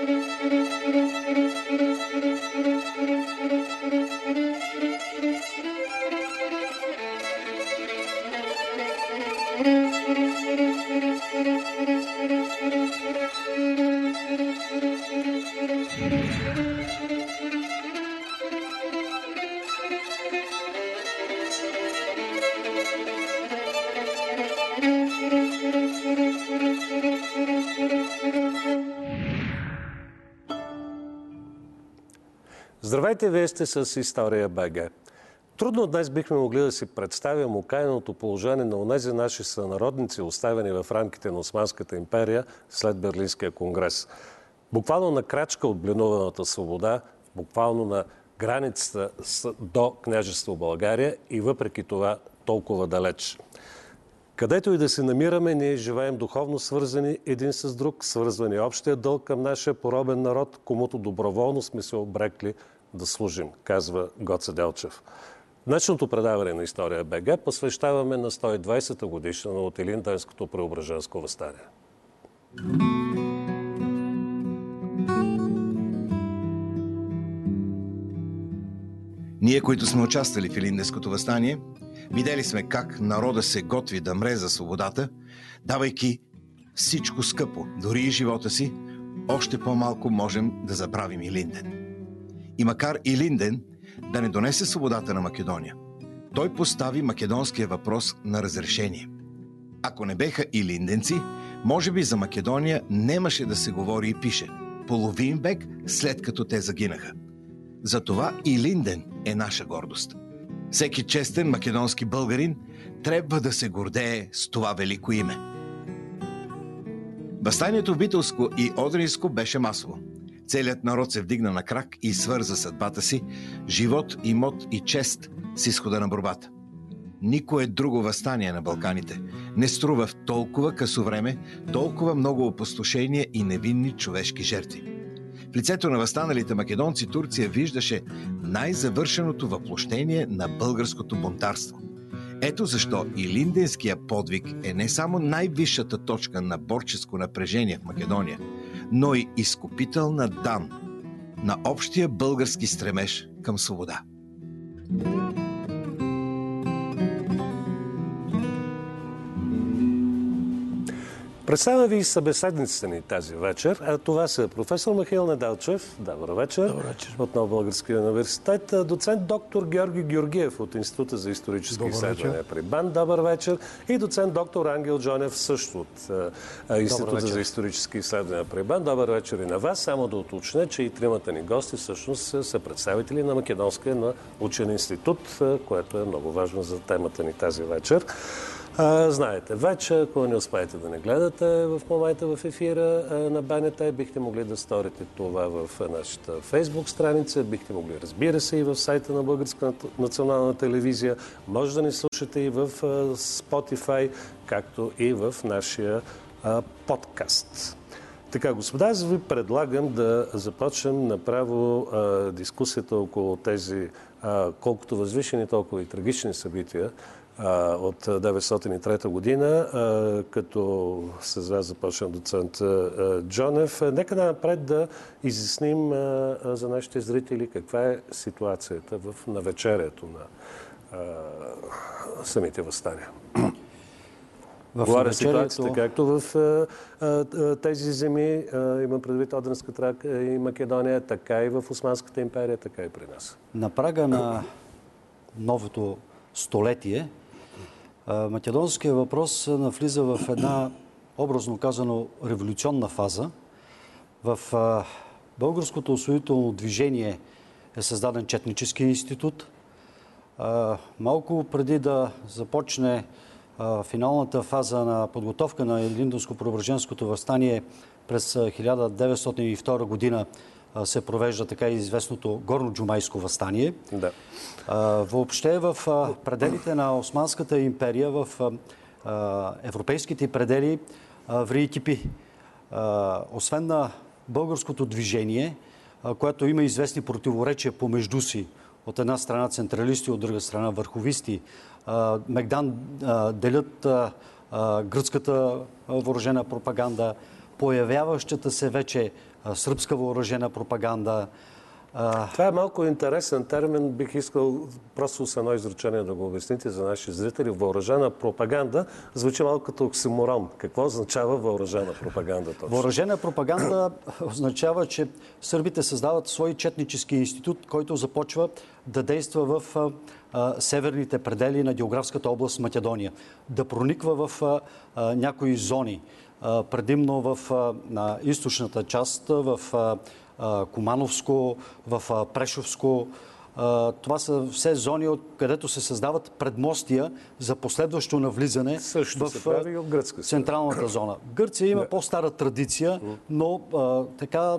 Música Здравейте, вие сте с История БГ. Трудно днес бихме могли да си представим окаяното положение на онези наши сънародници, оставени в рамките на Османската империя след Берлинския конгрес. Буквално на крачка от бленуваната свобода, буквално на границата до княжество България и въпреки това толкова далеч. Където и да се намираме, ние живеем духовно свързани един с друг, свързвани общия дълг към нашия поробен народ, комуто доброволно сме се обрекли да служим, казва Гоце Делчев. Днешното предаване на История БГ посвещаваме на 120-та годишна от Илинденското преображенско възстание. Ние, които сме участвали в Илинденското възстание, видели сме как народа се готви да мре за свободата, давайки всичко скъпо, дори и живота си, още по-малко можем да забравим Илинден. И макар Илинден да не донесе свободата на Македония, той постави македонския въпрос на разрешение. Ако не беха илинденци, може би за Македония немаше да се говори и пише. Половин век след като те загинаха. Затова и Линден е наша гордост. Всеки честен македонски българин трябва да се гордее с това велико име. Възстанието в Битълско и Одринско беше масово. Целият народ се вдигна на крак и свърза съдбата си, живот, имот и чест с изхода на борбата. Никое друго възстание на Балканите не струва в толкова късо време, толкова много опустошения и невинни човешки жертви. В лицето на възстаналите македонци Турция виждаше най-завършеното въплощение на българското бунтарство. Ето защо и Линденския подвиг е не само най-висшата точка на борческо напрежение в Македония, но и изкупителна дан на общия български стремеж към свобода. Представя ви събеседниците ни тази вечер. А това са професор Михаил Недалчев. Добър вечер. Добър вечер. От Българския университет. Доцент доктор Георги Георгиев от Института за исторически изследвания при БАН. Добър вечер. И доцент доктор Ангел Джонев също от Института за исторически изследвания при БАН. Добър вечер и на вас. Само да уточня, че и тримата ни гости всъщност са представители на Македонския научен институт, което е много важно за темата ни тази вечер. А, знаете, вече, ако не успеете да не гледате в момента в ефира на БНТ, бихте могли да сторите това в нашата фейсбук страница, бихте могли, разбира се, и в сайта на Българска национална телевизия. Може да ни слушате и в Spotify, както и в нашия подкаст. Така, господа, аз ви предлагам да започнем направо дискусията около тези колкото възвишени, толкова и трагични събития, от 1903 година, като с вас започна доцент Джонев. Нека напред да изясним за нашите зрители каква е ситуацията в навечерието на самите възстания. В Говоря ситуацията както в тези земи, има предвид Одринска Трак и Македония, така и в Османската империя, така и при нас. На прага на новото столетие Македонския въпрос навлиза в една, образно казано, революционна фаза. В българското освоително движение е създаден Четнически институт. Малко преди да започне финалната фаза на подготовка на Елиндонско-Преображенското възстание през 1902 година се провежда така и известното горно-джумайско възстание. Да. Въобще в пределите на Османската империя, в европейските предели ври кипи. Освен на българското движение, което има известни противоречия помежду си, от една страна централисти, от друга страна върховисти, Мегдан делят гръцката въоръжена пропаганда, появяващата се вече сръбска въоръжена пропаганда. Това е малко интересен термин. Бих искал просто с едно изречение да го обясните за наши зрители. Въоръжена пропаганда звучи малко като оксиморон. Какво означава въоръжена пропаганда точно? Въоръжена пропаганда означава, че сърбите създават свой четнически институт, който започва да действа в северните предели на географската област Македония. Да прониква в някои зони предимно в източната част, в Кумановско, в Прешовско. Това са все зони, където се създават предмостия за последващо навлизане Също в се прави от гръцка централната зона. Гърция има по-стара традиция, но така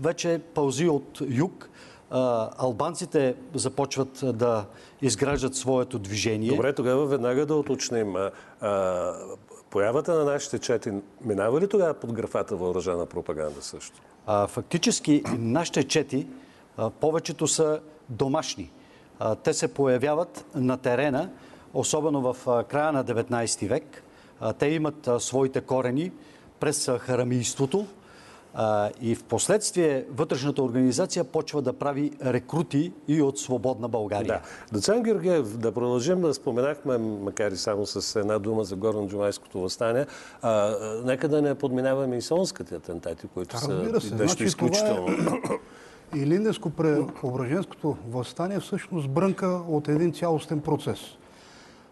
вече пълзи от юг. Албанците започват да изграждат своето движение. Добре, тогава веднага да уточним. Появата на нашите чети минава ли тогава под графата въоръжена пропаганда също? А, фактически нашите чети а, повечето са домашни. А, те се появяват на терена, особено в края на 19 век. Те имат своите корени през а. И в последствие вътрешната организация почва да прави рекрути и от свободна България. Да. Доцент Георгиев, да продължим да споменахме, макар и само с една дума за Горно-Джумайското възстание, а, нека да не подминаваме и сонските атентати, които а, са нещо значи, изключително. Е... И Линденско-Преображенското възстание всъщност брънка от един цялостен процес.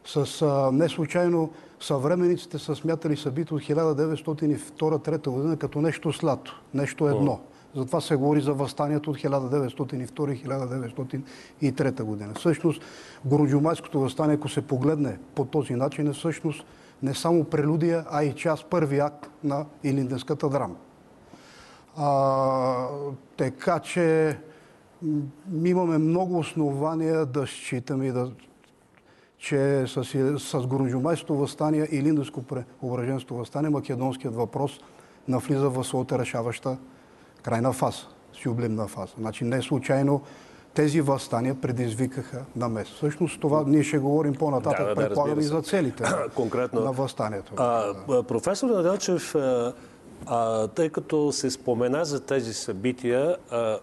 С а, не случайно съвременниците са смятали събито от 1902-1903 година като нещо слато, нещо едно. Затова се говори за възстанието от 1902-1903 година. Всъщност, Городжумайското възстание, ако се погледне по този начин, е всъщност не само прелюдия, а и част, първи акт на Илинденската драма. А, така че имаме много основания да считаме и да че с, с Горунжумайското възстание и Линдовско преображенското възстание македонският въпрос навлиза в своята решаваща крайна фаза, сюблимна фаза. Значи не случайно тези възстания предизвикаха на мес. Всъщност това ние ще говорим по-нататък, да, да, предполагам и за целите Конкретно. на възстанието. А, професор Наделчев, а, тъй като се спомена за тези събития, а,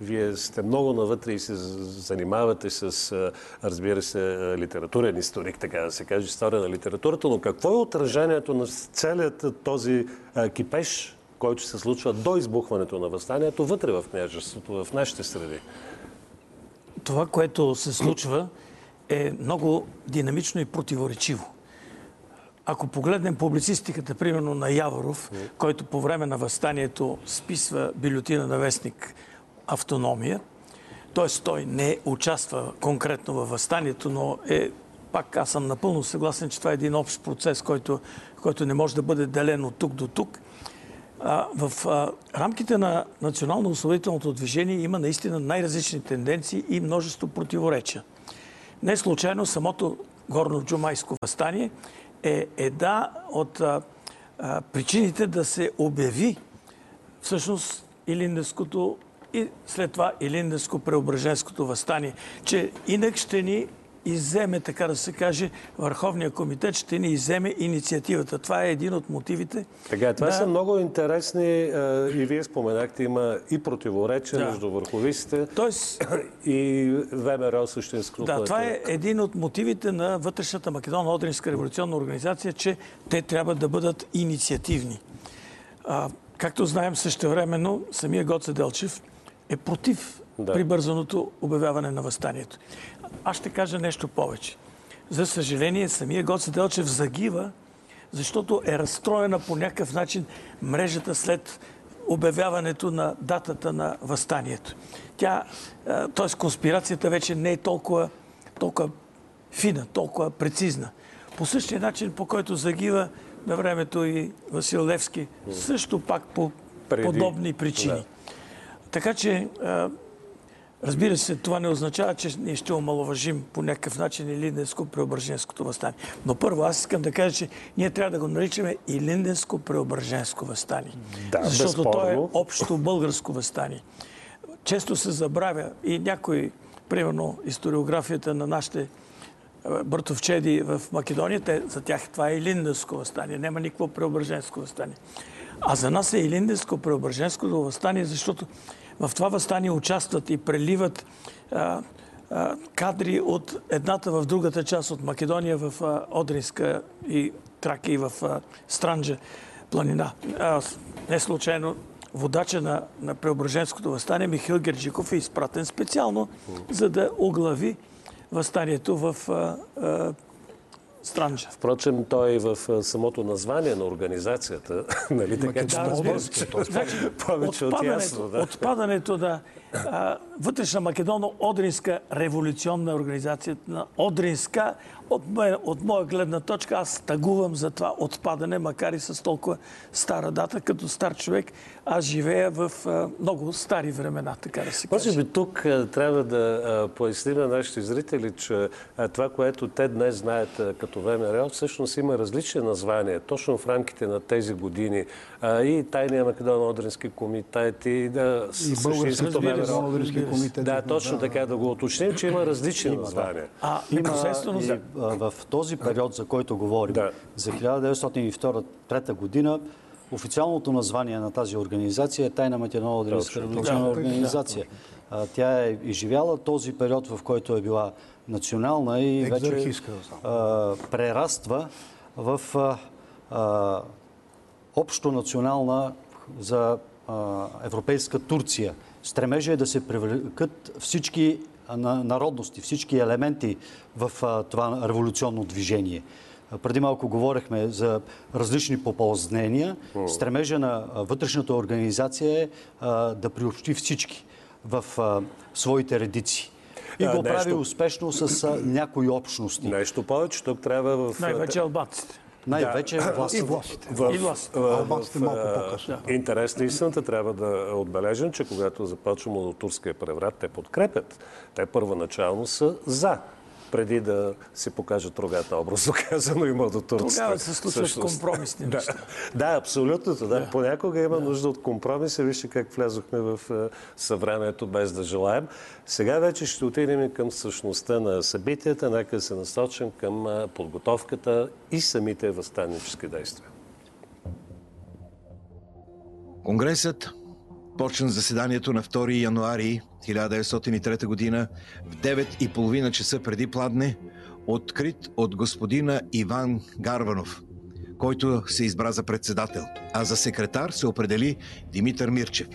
вие сте много навътре и се занимавате с, разбира се, литературен историк, така да се каже, история на литературата, но какво е отражението на целият този кипеш, който се случва до избухването на възстанието вътре в княжеството, в нашите среди? Това, което се случва, е много динамично и противоречиво. Ако погледнем публицистиката, примерно на Яворов, който по време на възстанието списва бюлетина на вестник автономия. Т.е. той не участва конкретно във възстанието, но е, пак аз съм напълно съгласен, че това е един общ процес, който, който не може да бъде делен от тук до тук. А, в а, рамките на национално-освободителното движение има наистина най-различни тенденции и множество противоречия. Не случайно самото горно-джумайско възстание е една от а, причините да се обяви всъщност Илиндеското и след това Илинденско-Преображенското възстание, че инак ще ни иземе, така да се каже, Върховния комитет ще ни иземе инициативата. Това е един от мотивите. Така, това да... са много интересни и вие споменахте, има и противоречия да. между върховистите Тоест... и ВМРО същинското. Да, това е един от мотивите на вътрешната Македонно-Одринска революционна организация, че те трябва да бъдат инициативни. А, както знаем същевременно, самия Гоце Делчев е против да. прибързаното обявяване на възстанието. Аз ще кажа нещо повече. За съжаление, самия Гоце Делчев загива, защото е разстроена по някакъв начин мрежата след обявяването на датата на възстанието. Тя, т.е. конспирацията вече не е толкова, толкова фина, толкова прецизна. По същия начин, по който загива на времето и Васил Левски, също пак по Преди. подобни причини. Да. Така че, разбира се, това не означава, че ние ще омалуважим по някакъв начин Илинденско-преображенското възстание. Но първо, аз искам да кажа, че ние трябва да го наричаме Илинденско-преображенско възстание. Да, защото безспорно. то е общо българско възстание. Често се забравя и някои, примерно, историографията на нашите братовчеди в Македония, те, за тях това е Илинденско възстание. Няма никакво преображенско възстание. А за нас е Илинденско-Преображенското възстание, защото в това възстание участват и преливат а, а, кадри от едната в другата част от Македония в а, Одринска и Тракия и в Странджа планина. Не случайно водача на, на Преображенското възстание Михаил Герджиков е изпратен специално, за да оглави възстанието в Странджа. Впрочем, той в самото название на организацията, нали така, че значи, повече от ясно. Да. Отпадането на а, вътрешна Македоно-Одринска революционна организация, на Одринска, от, моя, от моя гледна точка, аз тагувам за това отпадане, макар и с толкова стара дата, като стар човек, аз живея в а, много стари времена, така да се каже. Може би тук а, трябва да а, поясним на нашите зрители, че а, това, което те днес знаят а, като ВМРО, всъщност има различни названия, точно в рамките на тези години. А, и Тайния Македоно-Одрински комитет, и, да, и Българското Македоно-Одрински комитет. Да, точно така да го уточним, че има различни има, названия. Да. А, има, и, в този период, за който говорим, да. за 1902-1903 година, официалното название на тази организация е Тайна Македоно-Одринска революционна организация. Тя е изживяла този период, в който е била национална и вече а, прераства в а, общо национална за европейска Турция. Стремежа е да се привлекат всички народности, всички елементи в това революционно движение. Преди малко говорихме за различни попълзнения. Стремежа на вътрешната организация е да приобщи всички в своите редици. И го прави успешно с някои общности. Нещо повече, тук трябва в... Най-вече албанците. Най-вече да, властите. И властите. В, и властите. Албанците малко по-късно. Интерес на истината трябва да отбележим, че когато започва турския преврат, те подкрепят. Те първоначално са за преди да се покажат рогата, образно казано, има до турците. Тогава се случват компромисни неща. Да, да абсолютно. Да. да. Понякога има да. нужда от компромиси. Вижте как влязохме в е, съвремето без да желаем. Сега вече ще отидем към същността на събитията. Нека се насочим към е, подготовката и самите възстаннически действия. Конгресът почна заседанието на 2 януари 1903 година в 9.30 часа преди пладне, открит от господина Иван Гарванов, който се избра за председател, а за секретар се определи Димитър Мирчев.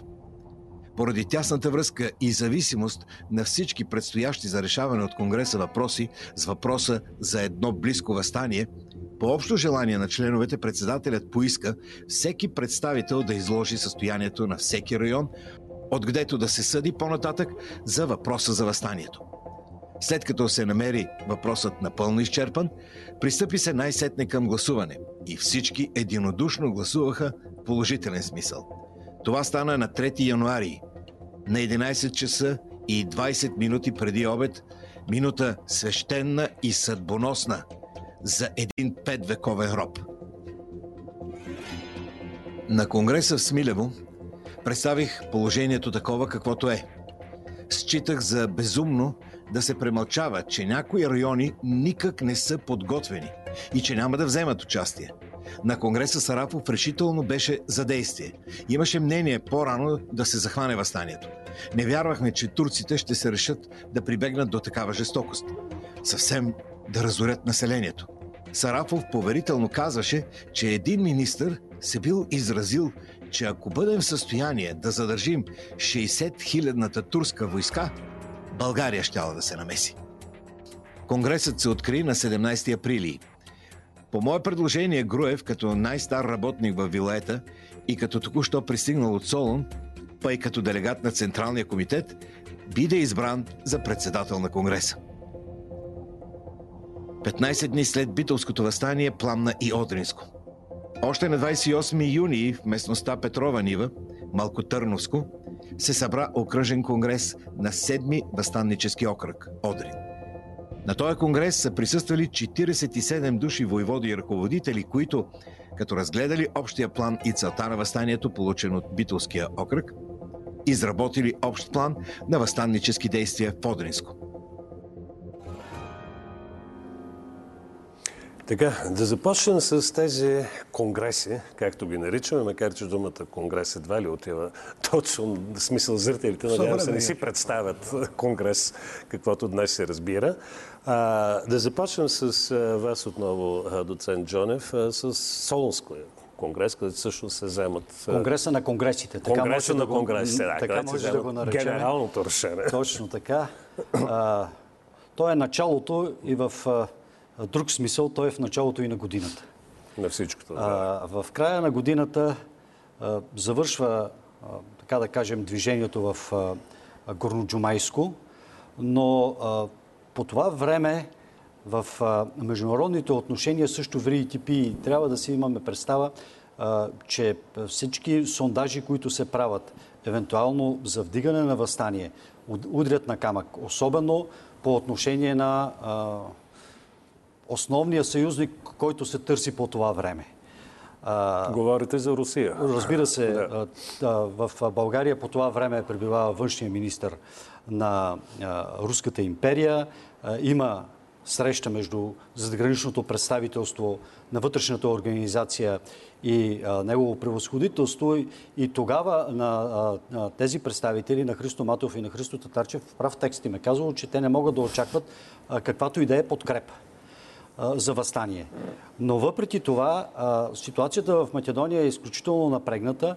Поради тясната връзка и зависимост на всички предстоящи за решаване от Конгреса въпроси с въпроса за едно близко възстание, по общо желание на членовете председателят поиска всеки представител да изложи състоянието на всеки район, откъдето да се съди по-нататък за въпроса за възстанието. След като се намери въпросът напълно изчерпан, пристъпи се най-сетне към гласуване и всички единодушно гласуваха в положителен смисъл. Това стана на 3 януари, на 11 часа и 20 минути преди обед, минута свещена и съдбоносна за един петвековен роб. На конгреса в Смилево Представих положението такова каквото е. Считах за безумно да се премълчава, че някои райони никак не са подготвени и че няма да вземат участие. На Конгреса Сарафов решително беше за действие. Имаше мнение по-рано да се захване възстанието. Не вярвахме, че турците ще се решат да прибегнат до такава жестокост. Съвсем да разорят населението. Сарафов поверително казваше, че един министр се бил изразил, че ако бъдем в състояние да задържим 60 хилядната турска войска, България ще да се намеси. Конгресът се откри на 17 априли. По мое предложение Груев, като най-стар работник в Вилета и като току-що пристигнал от Солон, па и като делегат на Централния комитет, биде избран за председател на Конгреса. 15 дни след битовското възстание пламна и Одринско – още на 28 юни в местността Петрова Нива, Малкотърновско, се събра окръжен конгрес на 7-ми възстаннически окръг – Одрин. На този конгрес са присъствали 47 души воеводи и ръководители, които, като разгледали общия план и целта на възстанието, получен от Битолския окръг, изработили общ план на възстаннически действия в Одринско – Така, да започнем с тези конгреси, както ги наричаме, макар че думата конгрес едва ли отива точно, в смисъл зрителите, надявам се, не си представят конгрес, каквото днес се разбира. А, да започнем с вас отново, доцент Джонев, с Солунския конгрес, където също се вземат... Конгреса на конгресите. Така Конгреса на конгресите, да. Така може да го наречем. Генералното решение. Точно така. А, то е началото и в друг смисъл, той е в началото и на годината. На всичкото, да. В края на годината завършва, така да кажем, движението в Горноджумайско, но по това време в международните отношения също в РИТП трябва да си имаме представа, че всички сондажи, които се правят, евентуално за вдигане на възстание, удрят на камък, особено по отношение на а, основния съюзник, който се търси по това време. Говорите за Русия. Разбира се, да. в България по това време пребивава външния министр на Руската империя. Има среща между задграничното представителство на вътрешната организация и а, негово превъзходителство. И, и тогава на, а, на тези представители, на Христо Матов и на Христо Татарчев, в прав текст им е казало, че те не могат да очакват а, каквато и да е подкрепа за възстание. Но въпреки това, ситуацията в Македония е изключително напрегната.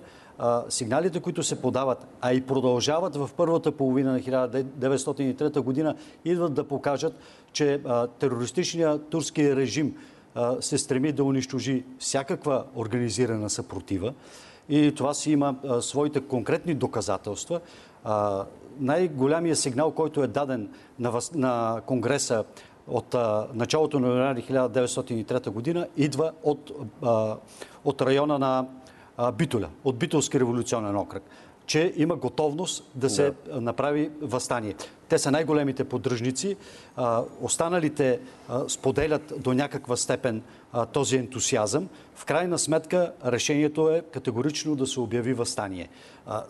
Сигналите, които се подават, а и продължават в първата половина на 1903 година, идват да покажат, че терористичният турски режим се стреми да унищожи всякаква организирана съпротива. И това си има своите конкретни доказателства. Най-голямия сигнал, който е даден на Конгреса от а, началото на януари 1903 година идва от, а, от района на а, Битоля, от Битолски революционен окръг че има готовност да се да. направи възстание. Те са най-големите поддръжници. Останалите споделят до някаква степен този ентусиазъм. В крайна сметка решението е категорично да се обяви възстание.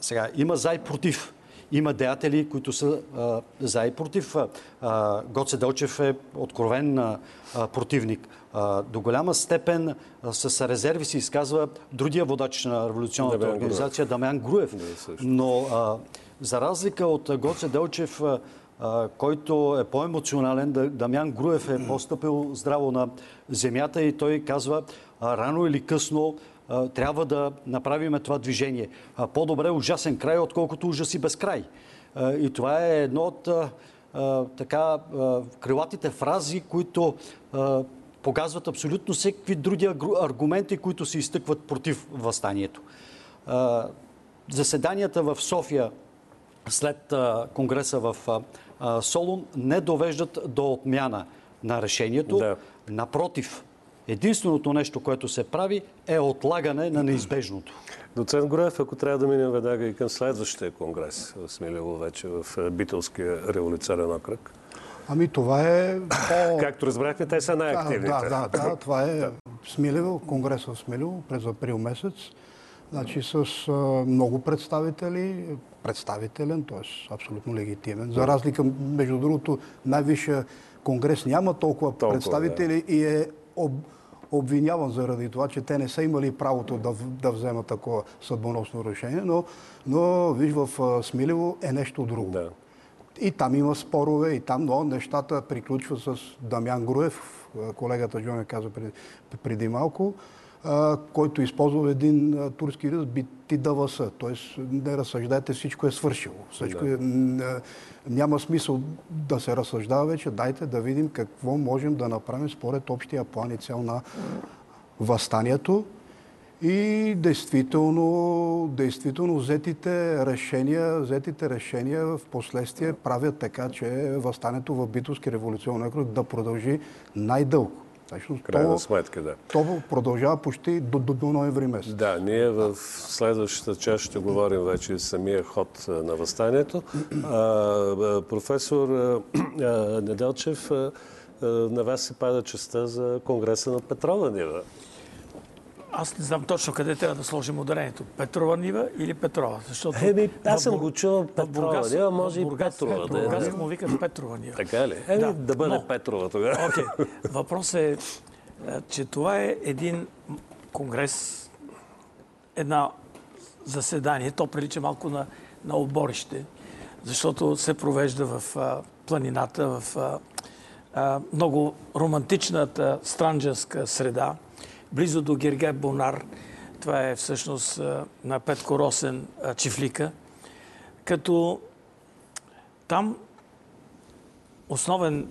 Сега, има за и против има деятели, които са а, за и против. А, Гоце Делчев е откровен а, противник. А, до голяма степен а, с резерви се изказва другия водач на революционната Дамян организация, Груев. Дамян Груев. Да, Но а, за разлика от Гоце Делчев, който е по-емоционален, Дамян Груев е постъпил здраво на земята и той казва, рано или късно трябва да направим това движение. По-добре ужасен край, отколкото ужаси без край. И това е едно от така крилатите фрази, които показват абсолютно всеки други аргументи, които се изтъкват против възстанието. Заседанията в София след Конгреса в Солун не довеждат до отмяна на решението. Да. Напротив, Единственото нещо, което се прави, е отлагане на неизбежното. Доцент Гореев, ако трябва да минем веднага и към следващия конгрес в Смилево вече в е, Битълския революционен окръг. Ами това е... По... Както разбрахме, те са най-активните. Да, да, да, това е Смилево, конгрес в Смилево през април месец. Значи с а, много представители, представителен, т.е. абсолютно легитимен. За разлика, между другото, най-висша конгрес няма толкова, толкова представители да. и е об, обвиняван заради това, че те не са имали правото да, да вземат такова съдбоносно решение, но, но виж, в Смилево е нещо друго. Да. И там има спорове, и там, но нещата приключват с Дамян Груев, колегата Жоне каза преди, преди малко, който използва един турски рис, ти ДВС. Тоест, не разсъждайте, всичко е свършило. Всичко е, няма смисъл да се разсъждава вече. Дайте да видим какво можем да направим според общия план и цел на възстанието. И действително, действително взетите решения, взетите решения в последствие правят така, че възстанието в Битовски революционен окръг да продължи най-дълго. Всъщност, Крайна то, сметка, да. То продължава почти до, до, до ноември месец. Да, ние в следващата част ще говорим вече самия ход на възстанието. А, професор а, Неделчев, а, на вас се пада честа за Конгреса на Петрова Нива. Аз не знам точно къде трябва да сложим ударението. Петрова нива или Петрова? Защото Еми, аз съм го чул Петрова нива, може и Петрова. Да, Бургас му викат Петрова нива. Така ли? Еми, да, да бъде Но, Петрова тогава. Окей. Okay. Въпрос е че това е един конгрес, една заседание. То прилича малко на, на оборище, защото се провежда в а, планината, в а, а, много романтичната странджанска среда, близо до Гергай Бонар. Това е всъщност на Петко Росен а, Чифлика. Като там основен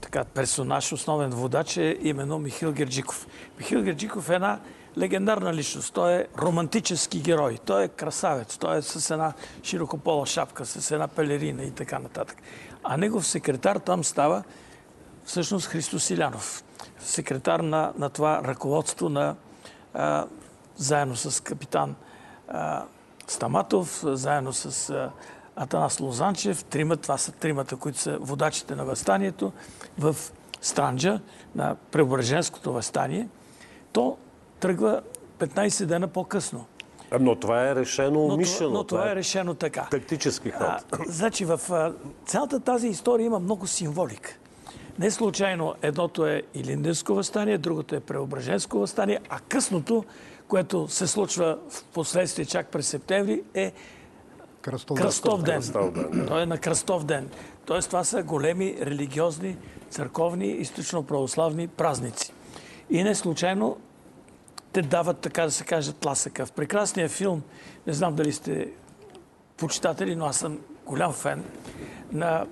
така, персонаж, основен водач е именно Михил Герджиков. Михил Герджиков е една легендарна личност. Той е романтически герой. Той е красавец. Той е с една широкопола шапка, с една пелерина и така нататък. А негов секретар там става всъщност Христо Силянов. Секретар на, на това ръководство на а, заедно с капитан а, Стаматов, заедно с а, Атанас Лозанчев, трима, това са тримата, които са водачите на възстанието в Странджа на Преображенското възстание, то тръгва 15 дена по-късно. Но това е решено умишлено. Но, но това е решено така. Тактически ход. А, значи в а, цялата тази история има много символика. Не случайно едното е Илинденско възстание, другото е Преображенско възстание, а късното, което се случва в последствие чак през септември, е Кръстов, Кръстов ден. Кръстов ден. Той е на Кръстов ден. Тоест това са големи религиозни, църковни, източно-православни празници. И не случайно те дават, така да се каже, тласъка. В прекрасния филм, не знам дали сте почитатели, но аз съм голям фен на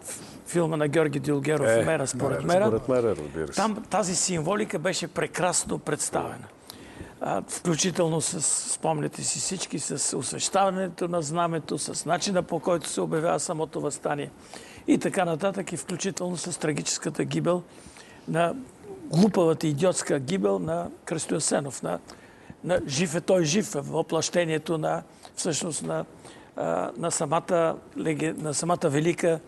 филма на Георги Дилгеров е, «Мера според мера». Според мера, разбира се. Там тази символика беше прекрасно представена включително с, спомняте си всички, с освещаването на знамето, с начина по който се обявява самото възстание и така нататък, и включително с трагическата гибел на глупавата идиотска гибел на Кръсто Ясенов, на, на жив е той жив, в въплъщението на, всъщност, на, на, самата, на самата велика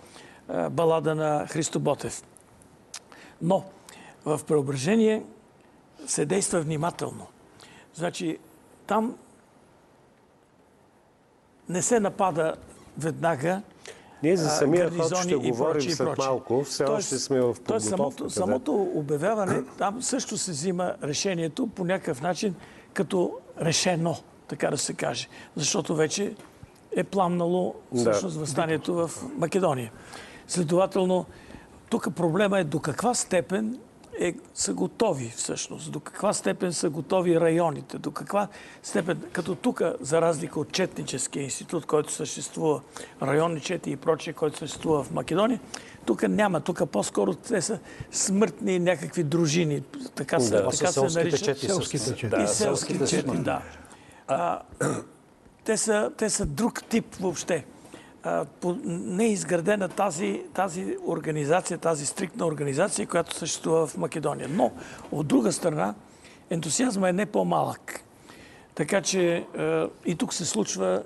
балада на Христо Ботев. Но в преображение се действа внимателно. Значи, там не се напада веднага. Ние за самия ход ще говорим след малко. Все тоест, още сме в подготовка. Самото, самото обявяване, там също се взима решението по някакъв начин като решено, така да се каже. Защото вече е пламнало всъщност да. възстанието в Македония. Следователно, тук проблема е до каква степен е, са готови всъщност, до каква степен са готови районите, до каква степен, като тук, за разлика от Четническия институт, който съществува, районни чети и прочее, който съществува в Македония, тук няма, тук по-скоро те са смъртни някакви дружини, така, да, се, така се наричат. Чети, селските чети. Да, и селските чети, да. А, те, са, те са друг тип въобще не е изградена тази, тази организация, тази стриктна организация, която съществува в Македония. Но, от друга страна, ентусиазма е не по-малък. Така че и тук се случва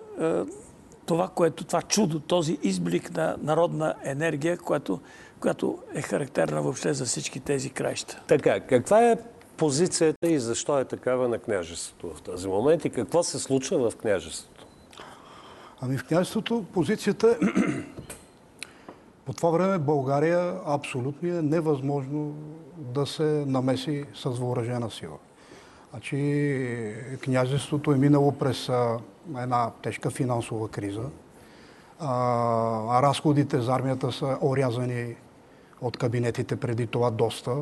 това, което, това чудо, този изблик на народна енергия, която, която е характерна въобще за всички тези краища. Така, каква е позицията и защо е такава на княжеството в този момент и какво се случва в княжеството? Ами в княжеството позицията по това време България абсолютно е невъзможно да се намеси с въоръжена сила. Значи, княжеството е минало през една тежка финансова криза. А, разходите за армията са орязани от кабинетите преди това доста.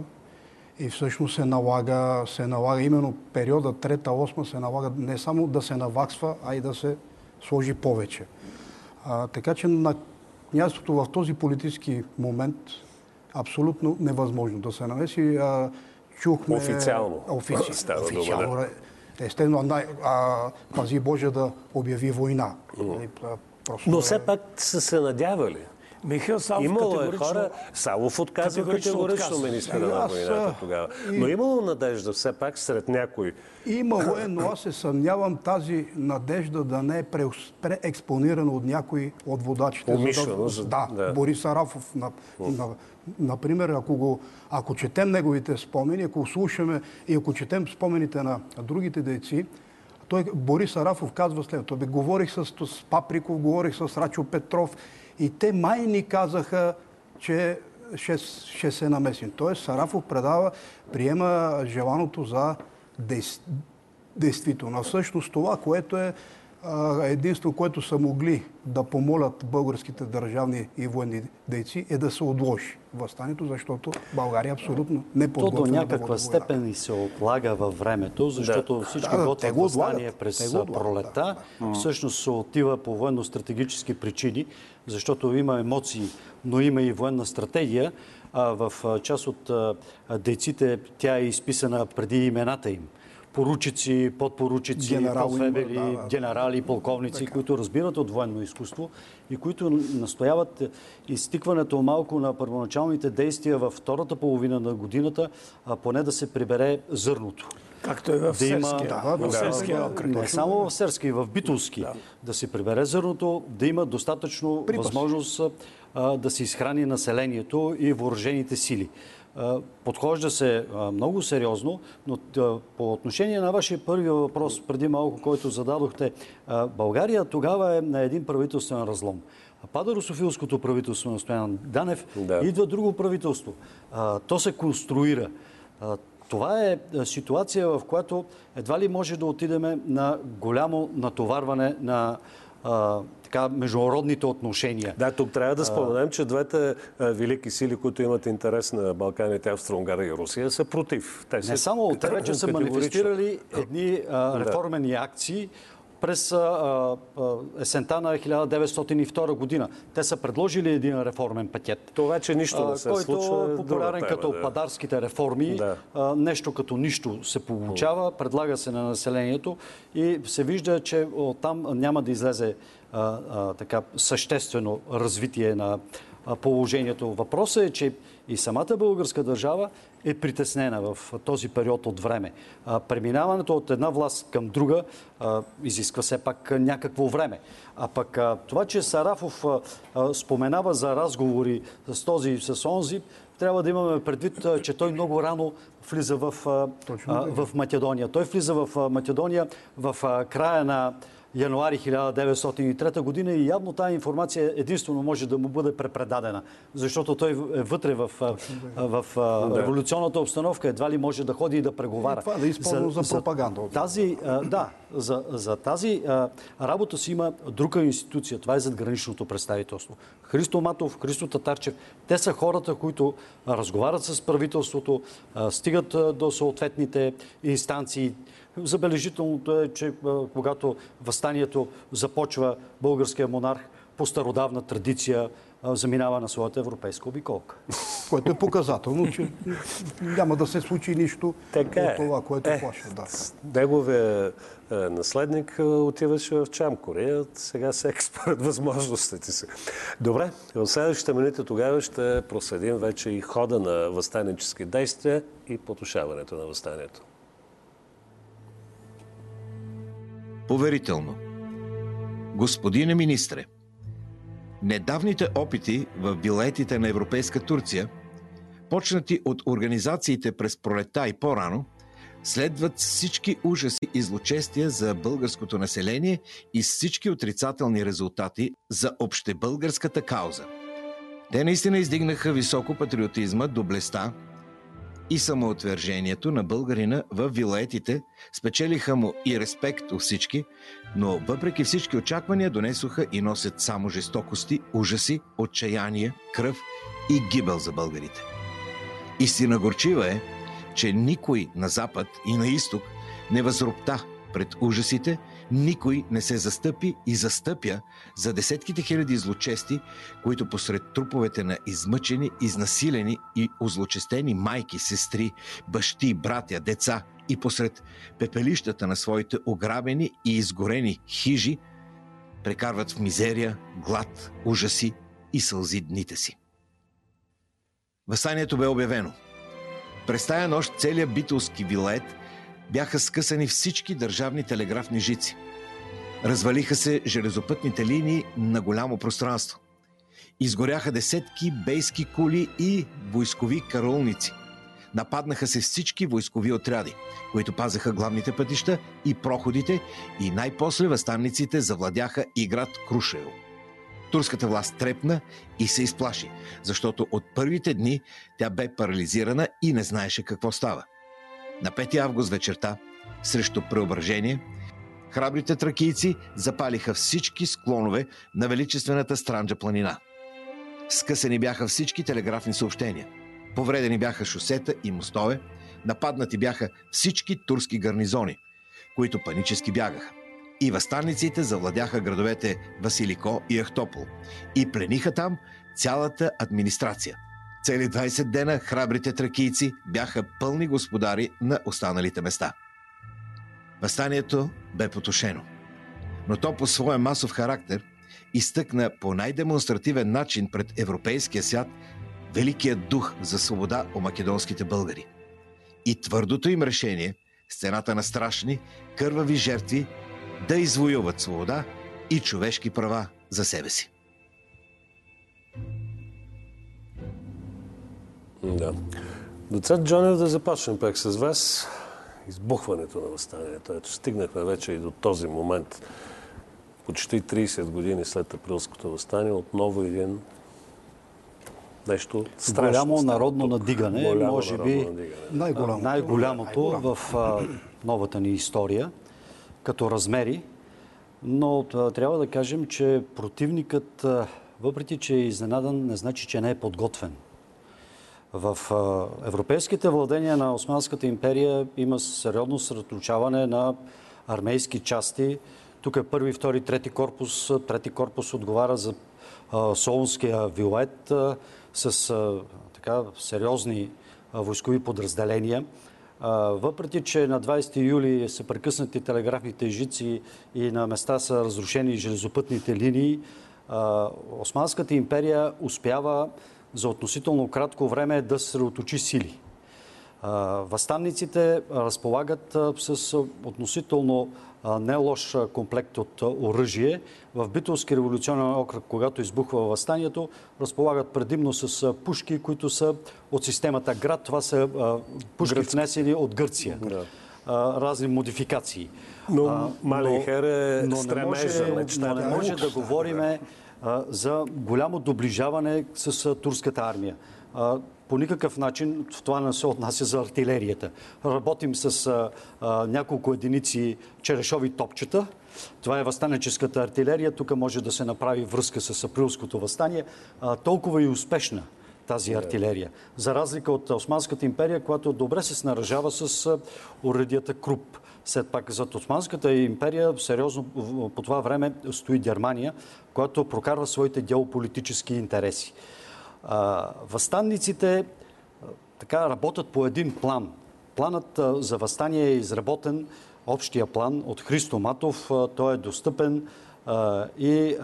И всъщност се налага, се налага именно периода 3-8 се налага не само да се наваксва, а и да се сложи повече. А, така че на княжеството в този политически момент абсолютно невъзможно да се намеси. А, чухме... Официално. Офици... Официално. Да. Естествено, а, пази Боже да обяви война. Mm. Просто... Но все пак са се надявали. Михаил Савов имало е категорично... е хора, Савов отказва категорично, категорично министра на войната тогава. И... Но имало надежда все пак сред някой. Имало е, но аз се съмнявам тази надежда да не е преекспонирана от някой от водачите. Умишлено. За да, да, Борис Арафов, на, на, например, ако, го, ако четем неговите спомени, ако слушаме и ако четем спомените на другите дейци, той, Борис Арафов казва след това. Говорих с, с Паприков, говорих с Рачо Петров и те май ни казаха, че ще, ще се намесим. Тоест Сарафов предава, приема желаното за действително. Всъщност това, което е единство, което са могли да помолят българските държавни и военни дейци е да се отложи възстанието, защото България абсолютно не подготвя. То до някаква да степен и се отлага във времето, защото да. всички да, готвят възстание през пролета. Да. Всъщност се отива по военно-стратегически причини, защото има емоции, но има и военна стратегия. А в част от дейците тя е изписана преди имената им поручици, подпоручици, генерали, да, да. генерали, полковници, така. които разбират от военно изкуство и които настояват изтикването малко на първоначалните действия във втората половина на годината, а поне да се прибере зърното. Както е в да Серския. Да, в Серския окръг. Не само в Серски, в Битулски. Да. да се прибере зърното, да има достатъчно Припас. възможност а, да се изхрани населението и въоръжените сили. Подхожда се много сериозно, но по отношение на вашия първи въпрос преди малко, който зададохте, България тогава е на един правителствен разлом. Пада русофилското правителство на Стоян Данев, да. идва друго правителство. То се конструира. Това е ситуация, в която едва ли може да отидеме на голямо натоварване на така, международните отношения. Да, тук трябва да споменем, че двете велики сили, които имат интерес на Балканите, Австро-Унгария и Русия, са против. Те Не само, те вече са манифестирали едни а, реформени акции, през а, а, есента на 1902 година. Те са предложили един реформен пакет. Това вече нищо не се който случва. Който популярен тема, като да. падарските реформи. Да. А, нещо като нищо се получава, предлага се на населението и се вижда, че там няма да излезе а, а, така съществено развитие на положението. Въпросът е, че и самата българска държава е притеснена в този период от време. Преминаването от една власт към друга изисква все пак някакво време. А пък това, че Сарафов споменава за разговори с този и с онзи, трябва да имаме предвид, че той много рано влиза в, в Македония. Той влиза в Македония в края на януари 1903 година и явно тази информация единствено може да му бъде препредадена, защото той е вътре в, в, в революционната обстановка, едва ли може да ходи и да преговара. И това да използва за, за пропаганда. Тази, да, за, за тази работа си има друга институция. Това е задграничното представителство. Христо Матов, Христо Татарчев, те са хората, които разговарят с правителството, стигат до съответните инстанции, Забележителното е, че когато възстанието започва, българския монарх по стародавна традиция заминава на своята европейска обиколка. Което е показателно, че няма да се случи нищо така от е. това, което е, плаша. Да. Неговия е, наследник отиваше в Чамкория, сега всеки според възможностите си. Добре, в следващите минути тогава ще проследим вече и хода на възстаннически действия и потушаването на възстанието. Поверително. Господине министре, недавните опити в билетите на Европейска Турция, почнати от организациите през пролета и по-рано, следват всички ужаси и злочестия за българското население и всички отрицателни резултати за общебългарската кауза. Те наистина издигнаха високо патриотизма до блеста, и самоотвержението на българина в вилаетите, спечелиха му и респект у всички, но въпреки всички очаквания донесоха и носят само жестокости, ужаси, отчаяние, кръв и гибел за българите. Истина горчива е, че никой на запад и на изток не възропта пред ужасите, никой не се застъпи и застъпя за десетките хиляди злочести, които посред труповете на измъчени, изнасилени и озлочестени майки, сестри, бащи, братя, деца и посред пепелищата на своите ограбени и изгорени хижи, прекарват в мизерия, глад, ужаси и сълзи дните си. Въстанието бе обявено. През тая нощ целият битулски вилет – бяха скъсани всички държавни телеграфни жици. Развалиха се железопътните линии на голямо пространство. Изгоряха десетки бейски кули и войскови караулници. Нападнаха се всички войскови отряди, които пазеха главните пътища и проходите и най-после възстанниците завладяха и град Крушево. турската власт трепна и се изплаши, защото от първите дни тя бе парализирана и не знаеше какво става. На 5 август вечерта, срещу преображение, храбрите тракийци запалиха всички склонове на величествената Странджа планина. Скъсени бяха всички телеграфни съобщения. Повредени бяха шосета и мостове, нападнати бяха всички турски гарнизони, които панически бягаха. И възстанниците завладяха градовете Василико и Ахтопол и плениха там цялата администрация. Цели 20 дена храбрите тракийци бяха пълни господари на останалите места. Възстанието бе потушено. Но то по своя масов характер изтъкна по най-демонстративен начин пред европейския свят великият дух за свобода у македонските българи. И твърдото им решение, сцената на страшни, кървави жертви, да извоюват свобода и човешки права за себе си. Да. Доцент Джонев, да започнем пак с вас. Избухването на възстанието. Ето, стигнахме вече и до този момент. Почти 30 години след априлското възстание, отново един нещо страшно. Голямо народно надигане, Голямо може би надигане. Най-голямото. най-голямото в а, новата ни история, като размери. Но а, трябва да кажем, че противникът, а, въпреки че е изненадан, не значи, че не е подготвен. В европейските владения на Османската империя има сериозно съсредоточаване на армейски части. Тук е първи, втори, трети корпус. Трети корпус отговаря за Солунския вилет с така, сериозни войскови подразделения. Въпреки, че на 20 юли са прекъснати телеграфните жици и на места са разрушени железопътните линии, Османската империя успява за относително кратко време да съсредоточи сили. Възстанниците разполагат с относително не лош комплект от оръжие. В Битовски революционен окръг, когато избухва възстанието, разполагат предимно с пушки, които са от системата ГРАД. Това са пушки внесени от Гърция. А, разни модификации. Но А, Малихер е но не стремежа, може, мечтата. но не може да говорим за голямо доближаване с турската армия. По никакъв начин това не се отнася за артилерията. Работим с а, а, няколко единици черешови топчета. Това е възстанеческата артилерия. Тук може да се направи връзка с априлското възстание. А, толкова и успешна тази артилерия. За разлика от Османската империя, която добре се снаражава с а, уредията Круп. След пак зад Османската империя сериозно по това време стои Германия, която прокарва своите геополитически интереси. Възстанниците така работят по един план. Планът за възстание е изработен, общия план от Христо Матов. Той е достъпен и е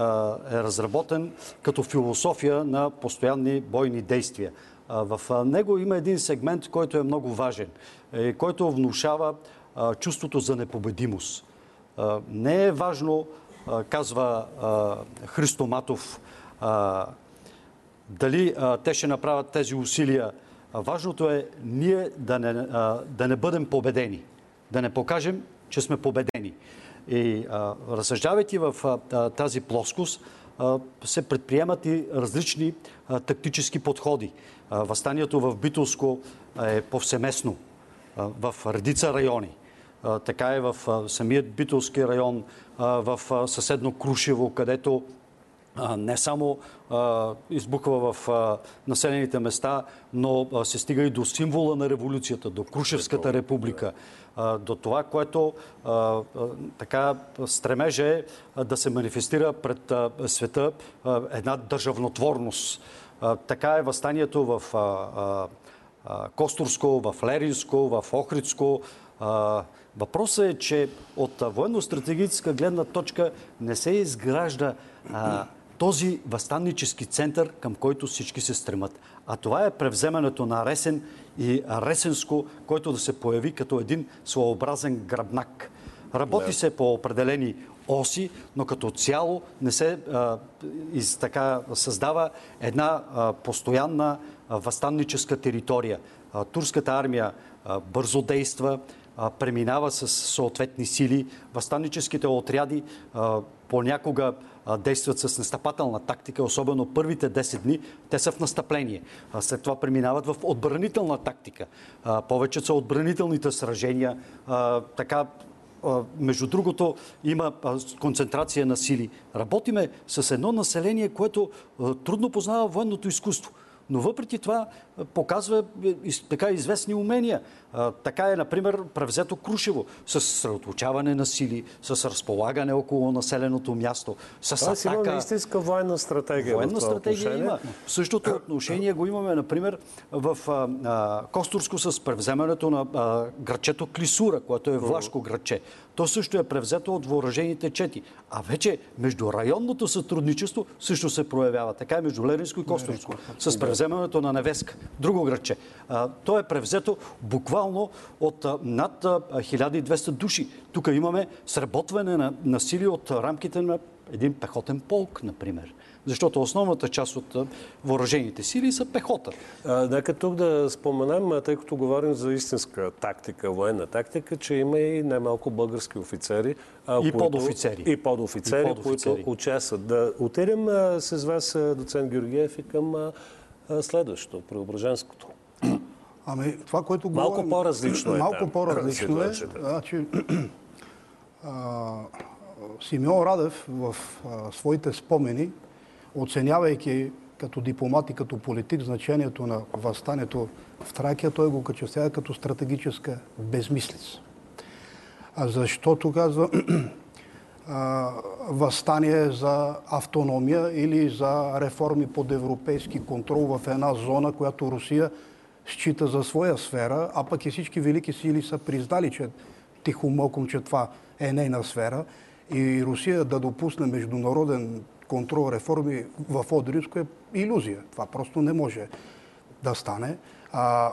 разработен като философия на постоянни бойни действия. В него има един сегмент, който е много важен, е, който внушава чувството за непобедимост. Не е важно, казва а, Христо Матов, а, дали те ще направят тези усилия. Важното е ние да не, да не бъдем победени, да не покажем, че сме победени. И разсъждавайки в тази плоскост, се предприемат и различни тактически подходи. Възстанието в Битолско е повсеместно в редица райони. Така е в самият Битолски район, в съседно Крушево, където не само избухва в населените места, но се стига и до символа на революцията, до Крушевската република, до това, което така стремеже да се манифестира пред света една държавнотворност. Така е възстанието в Костурско, в Леринско, в Охридско. Въпросът е, че от военно-стратегическа гледна точка не се изгражда а, този възстаннически център, към който всички се стремат. А това е превземането на Ресен и Ресенско, който да се появи като един своеобразен гръбнак. Работи се по определени оси, но като цяло не се а, из, така, създава една а, постоянна а, възстанническа територия. А, турската армия а, бързо действа, преминава с съответни сили. Възстанническите отряди понякога действат с настъпателна тактика, особено първите 10 дни, те са в настъпление. След това преминават в отбранителна тактика. Повече са отбранителните сражения. Така между другото, има концентрация на сили. Работиме с едно население, което трудно познава военното изкуство но въпреки това показва така известни умения. Така е, например, превзето Крушево с съсредоточаване на сили, с разполагане около населеното място, с Тоест, атака. Има истинска военна стратегия. Военна стратегия отношение. има. Същото отношение го имаме, например, в а, Костурско с превземането на а, градчето Клисура, което е влашко градче. То също е превзето от въоръжените чети. А вече междурайонното сътрудничество също се проявява. Така е между Ленинско и Костурско. С превземането на Невеска, друго градче. То е превзето буквално от над а, 1200 души. Тук имаме сработване на, на сили от рамките на един пехотен полк, например. Защото основната част от въоръжените сили са пехота. А, нека тук да споменем, тъй като говорим за истинска тактика, военна тактика, че има и немалко български офицери. А, и, които, подофицери. и подофицери. И подофицери, които участват. Да отидем а, с вас, доцент Георгиев, и към а, следващото, Преображенското. Ами, това, което малко говорим... по-различно е. Малко по-различно е. Значи, Симеон Радев в а, своите спомени оценявайки като дипломат и като политик значението на възстанието в Тракия, той го качествява като стратегическа безмислица. А защото казва възстание за автономия или за реформи под европейски контрол в една зона, която Русия счита за своя сфера, а пък и всички велики сили са признали, че тихо мълком, че това е нейна сфера и Русия да допусне международен контрол, реформи в Одриско е иллюзия. Това просто не може да стане. А,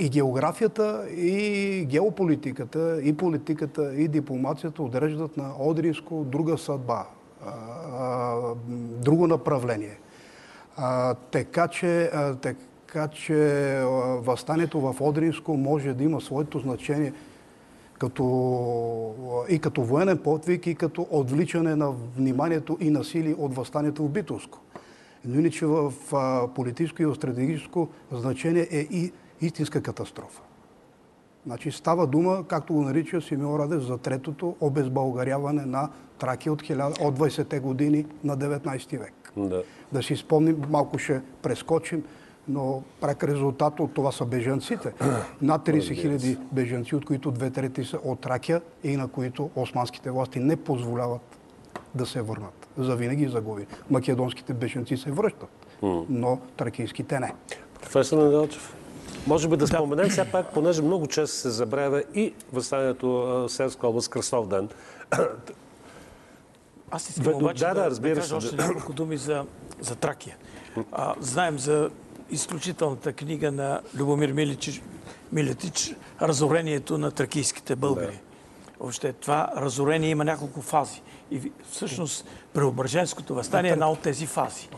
и географията, и геополитиката, и политиката, и дипломацията отреждат на Одриско друга съдба, друго направление. Така че, така че възстанието в Одринско може да има своето значение – като, и като военен подвиг, и като отвличане на вниманието и насилие от възстанието в Битовско. Но иначе в политическо и стратегическо значение е и истинска катастрофа. Значи става дума, както го нарича Симеон Радев, за третото обезбългаряване на Тракия от, 1000, от 20-те години на 19 век. Да. да си спомним, малко ще прескочим, но прак резултат от това са бежанците. Над 30 хиляди бежанци, от които две трети са от Тракия и на които османските власти не позволяват да се върнат. За винаги загуби. Македонските бежанци се връщат, но тракийските не. Професор Неделчев, може би да споменем все пак, понеже много често се забравя и възстанието в Селска област Кръстов ден. Аз искам обаче да, да, да, кажа още няколко думи за, за Тракия. А, знаем за изключителната книга на Любомир Миличич, Милетич «Разорението на тракийските българи». Да. Въобще това разорение има няколко фази. И всъщност Преображенското възстание е една от тези фази.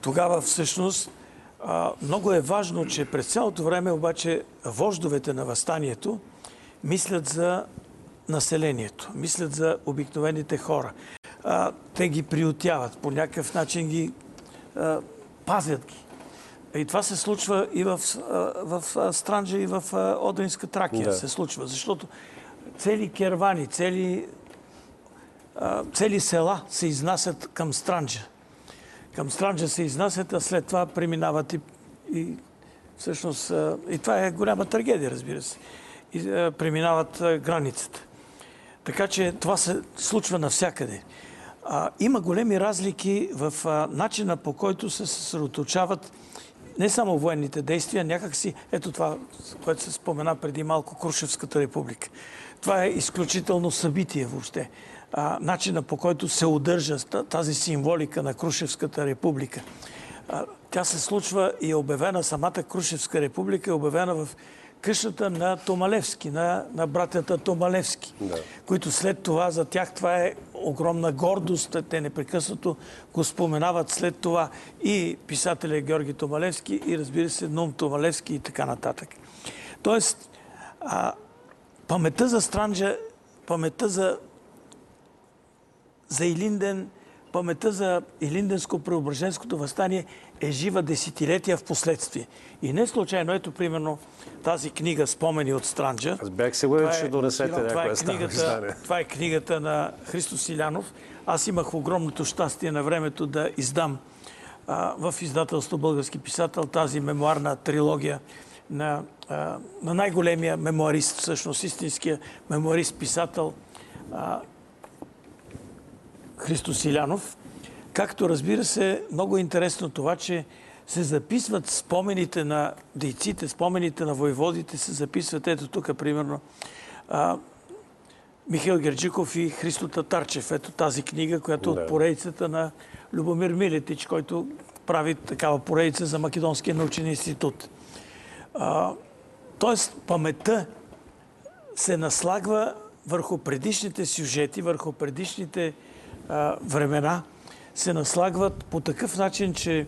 Тогава всъщност много е важно, че през цялото време обаче вождовете на възстанието мислят за населението, мислят за обикновените хора. те ги приютяват, по някакъв начин ги пазят ги. И това се случва и в, в Странджа, и в Одринска Тракия да. се случва. Защото цели кервани, цели, цели села се изнасят към Странджа. Към Странджа се изнасят, а след това преминават и, и всъщност, и това е голяма трагедия, разбира се, и преминават границата. Така че това се случва навсякъде. А, има големи разлики в а, начина по който се съсредоточават не само военните действия, някакси, ето това, което се спомена преди малко, Крушевската република. Това е изключително събитие въобще. А, начина по който се удържа тази символика на Крушевската република. А, тя се случва и е обявена, самата Крушевска република е обявена в къщата на Томалевски, на, на братята Томалевски, да. които след това, за тях това е огромна гордост. Те непрекъснато го споменават след това и писателя Георги Томалевски и разбира се Нум Томалевски и така нататък. Тоест, а, паметта за Странджа, паметта за, за Илинден паметта за Илинденско-Преображенското възстание е жива десетилетия в последствие. И не случайно, ето примерно тази книга Спомени от Странджа. Аз бях сигурен, че донесете това е, някоя книгата, това е книгата на Христо Силянов. Аз имах огромното щастие на времето да издам а, в издателство Български писател тази мемуарна трилогия на, а, на най-големия мемуарист, всъщност истинския мемуарист-писател Христо Силянов. Както разбира се, много интересно това, че се записват спомените на дейците, спомените на войводите, се записват ето тук, примерно, а, Михаил Герджиков и Христо Татарчев. Ето тази книга, която да. от поредицата на Любомир Милетич, който прави такава поредица за Македонския научен институт. А, тоест, паметта се наслагва върху предишните сюжети, върху предишните а, времена, се наслагват по такъв начин, че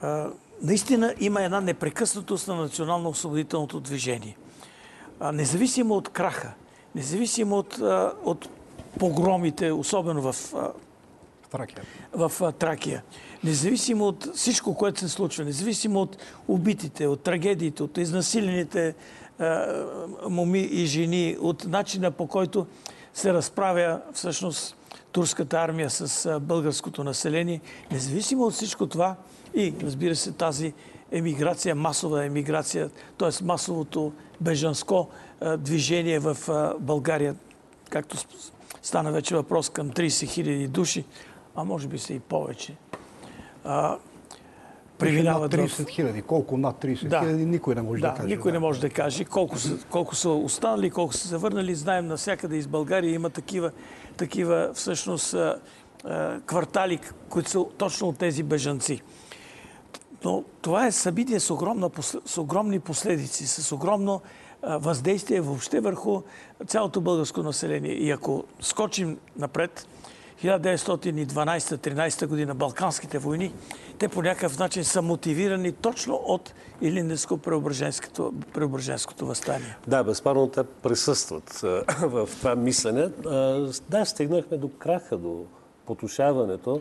а, наистина има една непрекъснатост на национално-освободителното движение. А, независимо от краха, независимо от, от погромите, особено в, Тракия. в Тракия, независимо от всичко, което се случва, независимо от убитите, от трагедиите, от изнасилените моми и жени, от начина по който се разправя всъщност турската армия с българското население. Независимо от всичко това и разбира се тази емиграция, масова емиграция, т.е. масовото бежанско движение в България, както стана вече въпрос към 30 хиляди души, а може би са и повече преминават 30 хиляди. Колко над 30 да. хиляди, никой не може да, да каже. Никой да. не може да каже. Колко са, колко са останали, колко са завърнали. Знаем навсякъде из България има такива, такива всъщност квартали, които са точно от тези бежанци. Но това е събитие с, огромна, с огромни последици, с огромно въздействие въобще върху цялото българско население. И ако скочим напред, 1912-13 година, Балканските войни, те по някакъв начин са мотивирани точно от Илинденско-Преображенското възстание. Да, безспорно те присъстват в това мислене. Да, стигнахме до краха, до потушаването.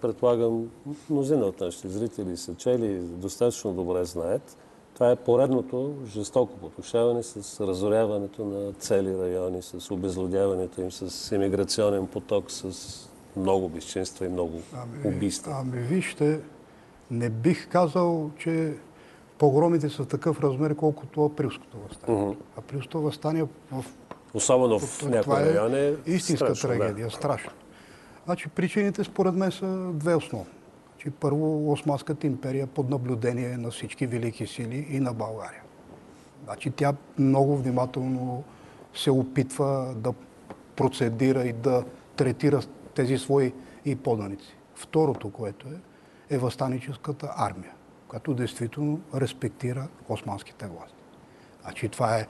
Предполагам, мнозина от нашите зрители са чели, достатъчно добре знаят. Това е поредното жестоко потушаване с разоряването на цели райони, с обезлюдяването им, с емиграционен поток, с много безчинства и много ами, убийства. Ами вижте, не бих казал, че погромите са в такъв размер, колкото априлското възстание. Uh-huh. Априлското възстание в... Особено в, в някои е райони е истинска страшно, трагедия, да. страшно. Значи причините според мен са две основни. Значи, първо, Османската империя под наблюдение на всички велики сили и на България. Значи тя много внимателно се опитва да процедира и да третира тези свои и поданици. Второто, което е, е възстаническата армия, която действително респектира османските власти. Значи това е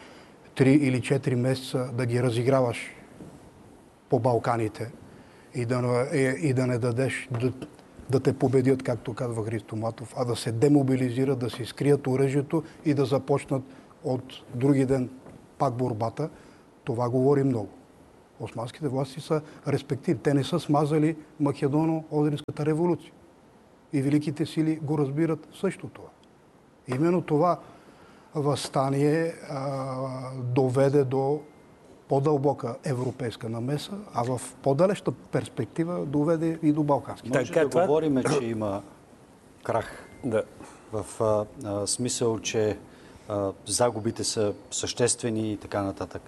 3 или 4 месеца да ги разиграваш по Балканите и да, и да не дадеш да, те победят, както казва Христо Матов, а да се демобилизират, да си скрият оръжието и да започнат от други ден пак борбата, това говори много османските власти са респективни. Те не са смазали Македоно-Одринската революция. И великите сили го разбират също това. Именно това възстание а, доведе до по-дълбока европейска намеса, а в по-далечна перспектива доведе и до балкански. Може така, да това... говорим, че има крах. Да. В а, а, смисъл, че а, загубите са съществени и така нататък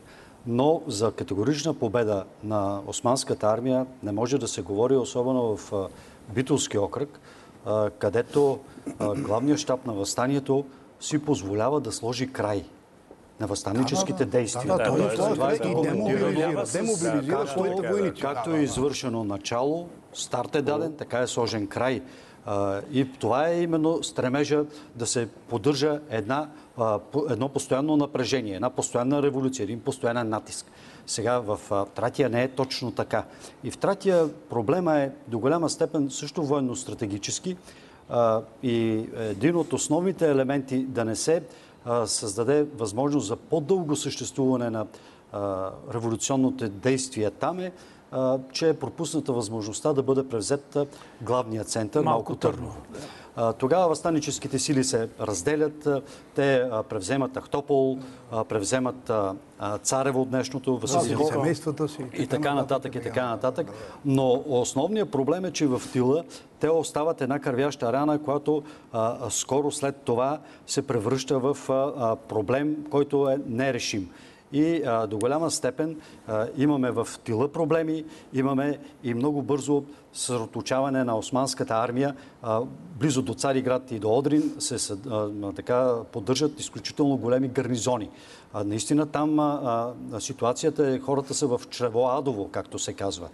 но за категорична победа на османската армия не може да се говори, особено в Битулски окръг, където главният щаб на възстанието си позволява да сложи край на възстанническите действия. Да, да, това е демобилизира своите войници. Както е извършено начало, старт е даден, така е сложен край. И това е именно стремежа да се поддържа една едно постоянно напрежение, една постоянна революция, един постоянен натиск. Сега в Тратия не е точно така. И в Тратия проблема е до голяма степен също военно-стратегически и един от основните елементи да не се създаде възможност за по-дълго съществуване на революционните действия там е че е пропусната възможността да бъде превзет главния център Малко, Малко Търново. Тогава възстаническите сили се разделят. Те превземат Ахтопол, превземат Царево от днешното, Василиво. семействата си. И така нататък, и така нататък. Но основният проблем е, че в тила те остават една кървяща рана, която скоро след това се превръща в проблем, който е нерешим и а, до голяма степен а, имаме в тила проблеми, имаме и много бързо съсредоточаване на османската армия. А, близо до Цариград и до Одрин се а, така поддържат изключително големи гарнизони. А, наистина там а, а, ситуацията е, хората са в чрево адово, както се казва.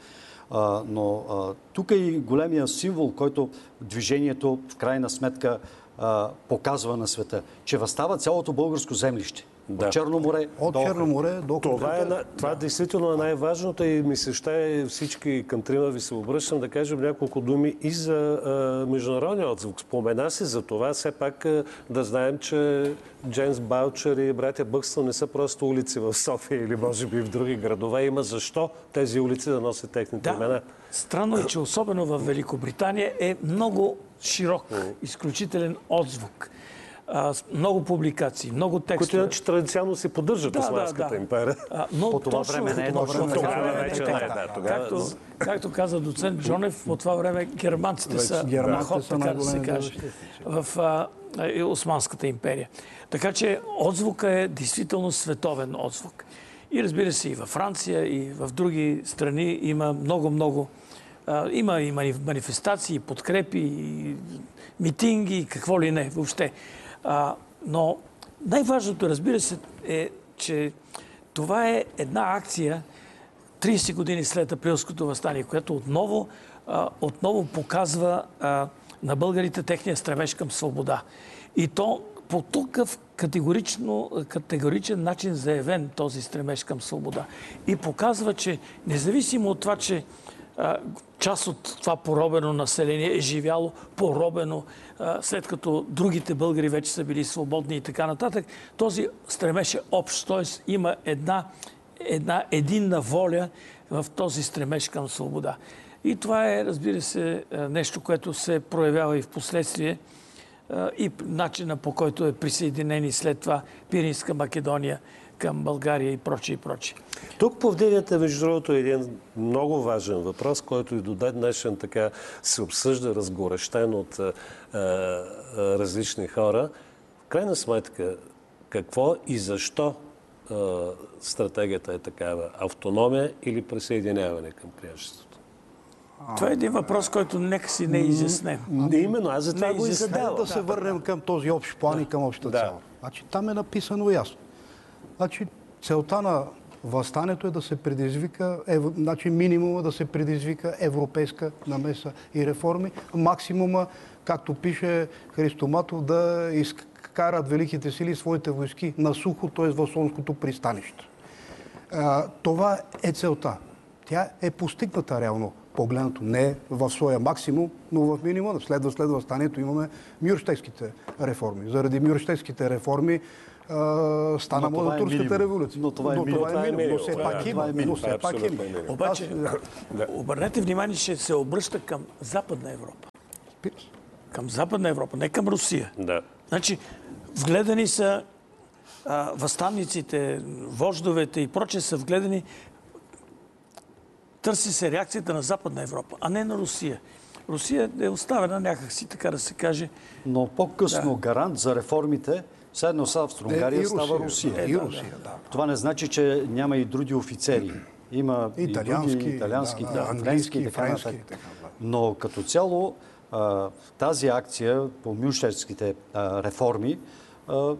А, но а, тук е и големия символ, който движението в крайна сметка а, показва на света, че възстава цялото българско землище. Да. От Черно море От до Черно море до Това, е, това да. действително е най-важното и ми се ще всички към трима ви се обръщам да кажем няколко думи и за а, международния отзвук. Спомена се за това все пак а, да знаем, че Джеймс Балчер и братя Бъкстън не са просто улици в София или може би в други градове. Има защо тези улици да носят техните да. имена. Странно е, че особено в Великобритания е много широк, изключителен отзвук а, много публикации, много текстове. Които иначе традиционно се поддържат да, Османската да, да. империя. А, но по това време не е точно така. Тогава вече не е, да. Както, както каза доцент Джонев, по това време германците са ход, така да се каже, в а, Османската империя. Така че отзвука е действително световен отзвук. И разбира се, и във Франция, и в други страни има много-много има и манифестации, подкрепи, и митинги, какво ли не въобще. А, но най-важното, разбира се, е, че това е една акция 30 години след априлското възстание, което отново, а, отново показва а, на българите техния стремеж към свобода. И то по такъв категорично, категоричен начин заявен този стремеж към свобода. И показва, че независимо от това, че част от това поробено население е живяло поробено, след като другите българи вече са били свободни и така нататък. Този стремеше общ, т.е. има една, една единна воля в този стремеж към свобода. И това е, разбира се, нещо, което се проявява и в последствие и начина по който е присъединени след това Пиринска Македония към България и прочие и прочие. Тук повдигате, между другото, един много важен въпрос, който и до ден днешен така се обсъжда разгорещен от а, а, различни хора. В крайна сметка, какво и защо а, стратегията е такава? Автономия или присъединяване към княжеството? Това е един въпрос, който нека си не изяснем. Не, именно, аз за това го и задавам. Да се върнем към този общ план и към общата цел. Значи там е написано ясно. Значи, целта на възстането е да се предизвика, ев... значи минимума да се предизвика европейска намеса и реформи, максимума, както пише Христо Матов, да изкарат великите сили своите войски на сухо, т.е. в Слонското пристанище. А, това е целта. Тя е постигната реално погледнато. Не в своя максимум, но в минимум. Следва след възстанието имаме мюрштейските реформи. Заради мюрштейските реформи стана му е турската революция. Но това е но, това е минимум. Но все пак има. Но все пак има. Обаче, обърнете внимание, че се обръща към Западна Европа. Към Западна Европа, не към Русия. Да. Значи, вгледани са а, възстанниците, вождовете и проче са вгледани търси се реакцията на Западна Европа, а не на Русия. Русия е оставена някакси, така да се каже. Но по-късно да. гарант за реформите Седно с Австро-Унгария е, става Русия. Е, и Русия, да. Това не значи, че няма и други офицери. Има италиански, и други, италиански, да, да, английски и така нататък. Но като цяло тази акция по мюншерските реформи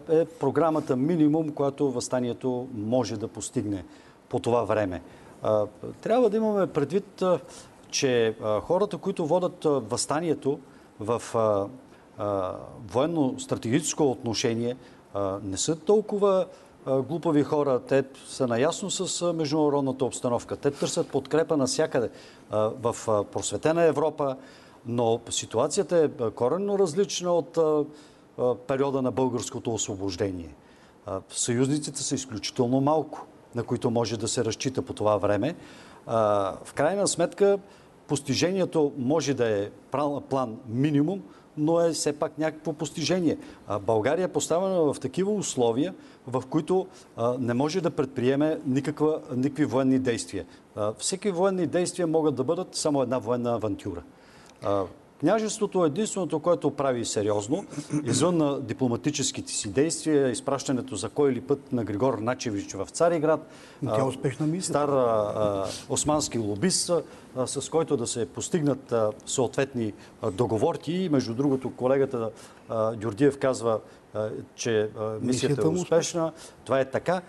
е програмата минимум, която възстанието може да постигне по това време. Трябва да имаме предвид, че хората, които водят възстанието в военно-стратегическо отношение не са толкова глупави хора. Те са наясно с международната обстановка. Те търсят подкрепа навсякъде в просветена Европа, но ситуацията е коренно различна от периода на българското освобождение. Съюзниците са изключително малко, на които може да се разчита по това време. В крайна сметка, постижението може да е план минимум, но е все пак някакво постижение. България е поставена в такива условия, в които не може да предприеме никаква, никакви военни действия. Всеки военни действия могат да бъдат само една военна авантюра. Княжеството е единственото, което прави сериозно, извън на дипломатическите си действия, изпращането за кой или път на Григор Начевич в Цариград. Тя е успешна мисля. Стар а, османски лобист, а, с който да се постигнат а, съответни договорки. Между другото, колегата Дюрдиев казва, че мисията е успешна. Това е така.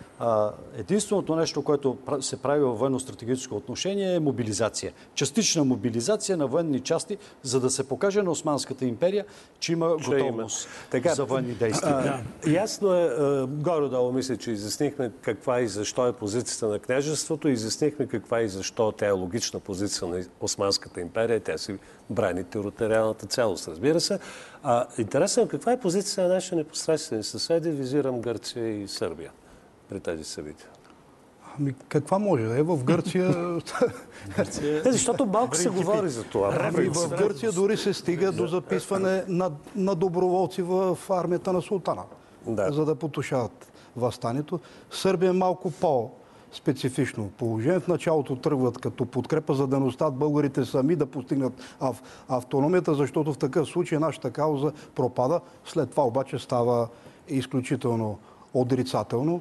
Единственото нещо, което се прави във военно-стратегическо отношение е мобилизация. Частична мобилизация на военни части, за да се покаже на Османската империя, че има готовност така, за военни действия. А, ясно е, горе-долу мисля, че изяснихме каква и защо е позицията на княжеството, изяснихме каква и защо тя е логична позиция на Османската империя. Тя си брани териториалната цялост, разбира се. А, интересно е каква е позицията на нашите непосредствени съседи, визирам Гърция и Сърбия при тези събития. Ами, каква може да е? В Гърция... е, защото малко се говори за това. Ами, в Гърция дори се стига до записване на, на доброволци в армията на султана, да. за да потушават възстанието. Сърбия е малко по специфично положение. В началото тръгват като подкрепа, за да не остават българите сами да постигнат ав, автономията, защото в такъв случай нашата кауза пропада. След това обаче става изключително отрицателно.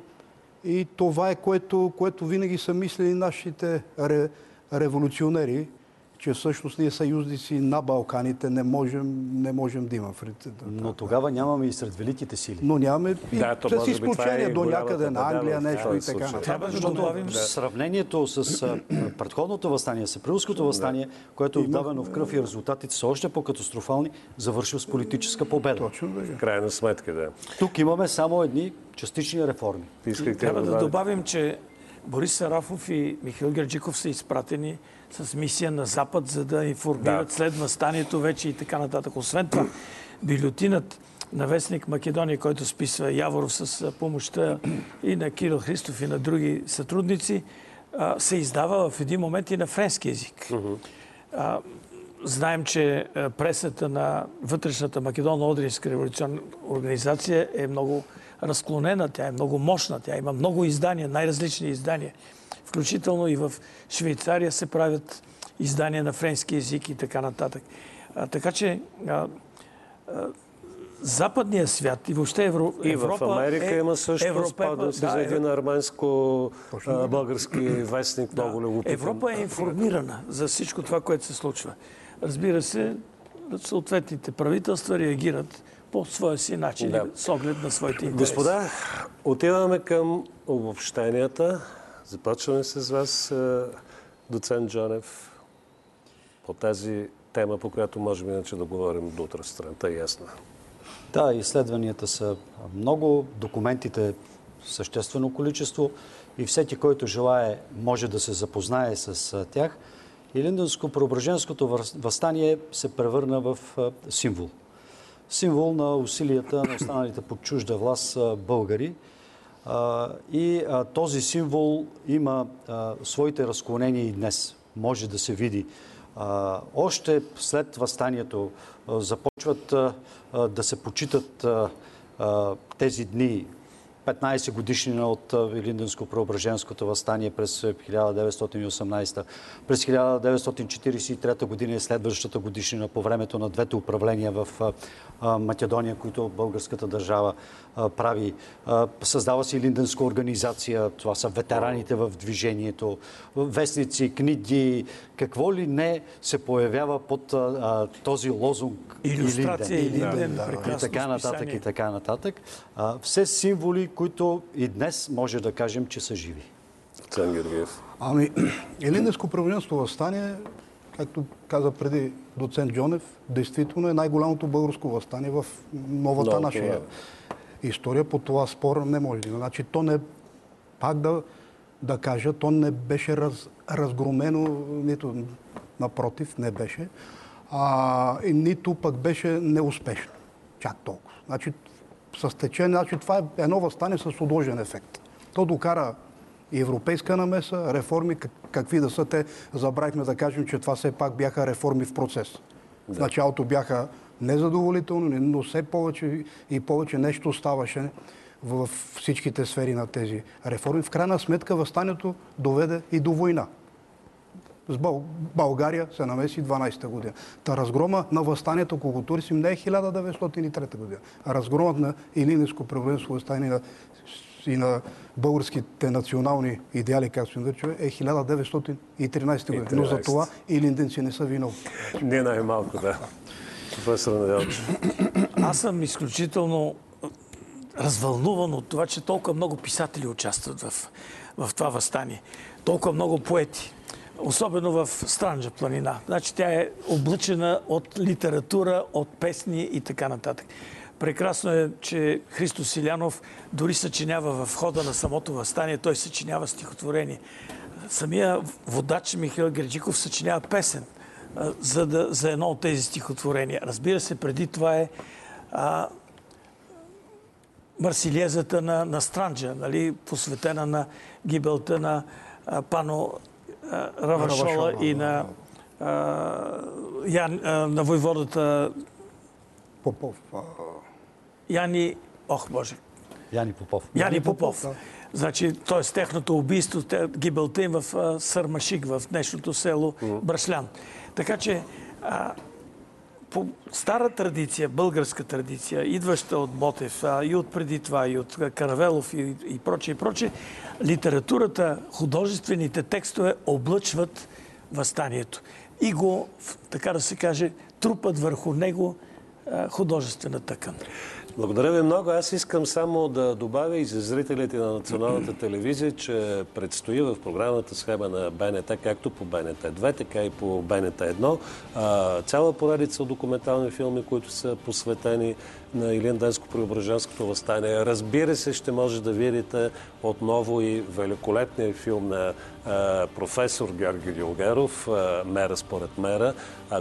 И това е което, което винаги са мислили нашите ре, революционери, че всъщност ние съюзници на Балканите не можем, не можем да имаме. Но тогава нямаме и сред великите сили. Но нямаме да, и с изключение е до някъде на Англия да, нещо и така. Трябва да добавим да. сравнението с предходното възстание, с априлското възстание, което е отдавано в кръв и резултатите са още по-катастрофални, завършил с политическа победа. Точно да. Крайна сметка, да. Тук имаме само едни частични реформи. Трябва да добавим, че Борис Сарафов и Михаил Герджиков са изпратени с мисия на Запад, за да информират да. след възстанието вече и така нататък. Освен това, бюлетинът на вестник Македония, който списва Яворов с помощта и на Кирил Христов и на други сътрудници, се издава в един момент и на френски язик. Знаем, че пресата на вътрешната Македонно-Одринска революционна организация е много разклонена, тя е много мощна, тя има много издания, най-различни издания. Включително и в Швейцария се правят издания на френски язик и така нататък. А, така че а, а, западният свят и въобще Евро... и Европа... в Америка е... има също Европа... спадна се да, за един арменско-български вестник, да. много любопитен. Европа е информирана за всичко това, което се случва. Разбира се, съответните правителства реагират по своя си начин, да. с оглед на своите интереси. Господа, отиваме към обобщенията. Започваме с вас, е, доцент Джонев, по тази тема, по която можем иначе да говорим до утре сутринта, е ясна. Да, изследванията са много, документите съществено количество и всеки, който желая, може да се запознае с е, тях. И Линденско-Преображенското възстание се превърна в символ – символ на усилията на останалите под чужда власт българи. И този символ има своите разклонения и днес. Може да се види. Още след възстанието започват да се почитат тези дни 15 годишнина от Велинденско-Преображенското възстание през 1918. През 1943 година е следващата годишнина по времето на двете управления в Македония, които българската държава прави. Създава се и Линденска организация, това са ветераните в движението, вестници, книги, какво ли не се появява под този лозунг Иллюстрация и Линден, да, да, и така нататък, и така нататък. все символи, които и днес може да кажем, че са живи. Ами, Елинденско правителство възстание както каза преди доцент Джонев, действително е най-голямото българско възстание в новата наша да. История. По това спор не може. Значи, то не, пак да, да кажа, то не беше раз, разгромено, нито напротив, не беше, а, и нито пък беше неуспешно. Чак толкова. Значи, с течение, значи това е едно възстание с отложен ефект. То докара и европейска намеса, реформи, какви да са те, забравихме да кажем, че това все пак бяха реформи в процес. Да. В началото бяха незадоволително, но все повече и повече нещо ставаше в всичките сфери на тези реформи. В крайна сметка възстанието доведе и до война. С България се намеси 12-та година. Та разгрома на възстанието, ако го турсим, не е 1903 година. А разгромът на Илинеско превоенство възстание на и на българските национални идеали, както се нарича, е 1913 година. Но за това и линденци не са виновни. Не най-малко, да. Професор Неделчев. Аз съм изключително развълнуван от това, че толкова много писатели участват в, в това възстание. Толкова много поети. Особено в Странджа планина. Значи тя е облъчена от литература, от песни и така нататък. Прекрасно е, че Христо Силянов дори съчинява в хода на самото възстание, той съчинява стихотворение. Самия водач Михаил Герджиков съчинява песен за, да, за едно от тези стихотворения. Разбира се, преди това е а, Марсилиезата на, на Странджа, нали, посветена на гибелта на а, пано а, Равашола и на, а, Ян, а, на войводата Попов. Яни... Ох, Боже. Яни Попов. Яни Попов. Да. Значи, т.е. техното убийство, гибелта им в Сърмашик, в днешното село Брашлян. Така че а, по стара традиция, българска традиция, идваща от Ботев а, и от преди това, и от Каравелов и, и прочее, и прочее, литературата, художествените текстове облъчват възстанието. И го, така да се каже, трупат върху него а, художествена тъкан. Благодаря ви много. Аз искам само да добавя и за зрителите на националната телевизия, че предстои в програмната схема на БНТ, както по БНТ 2, така и по БНТ 1, цяла поредица от документални филми, които са посветени на Илинденско-Преображенското възстание. Разбира се, ще може да видите отново и великолепния филм на професор Георги Дилгеров, Мера според мера,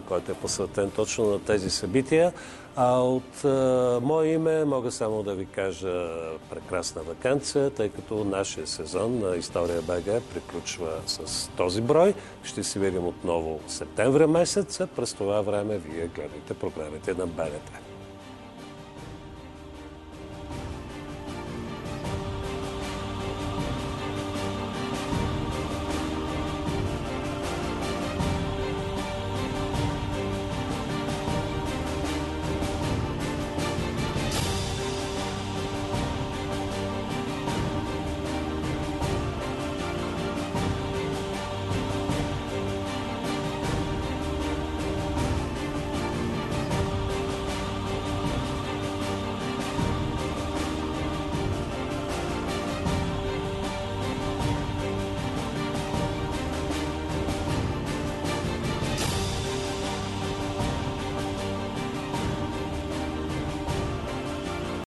който е посветен точно на тези събития. А от а, мое име мога само да ви кажа прекрасна вакансия, тъй като нашия сезон на История БГ приключва с този брой. Ще се видим отново септември месец. През това време вие гледайте програмите на БНТ.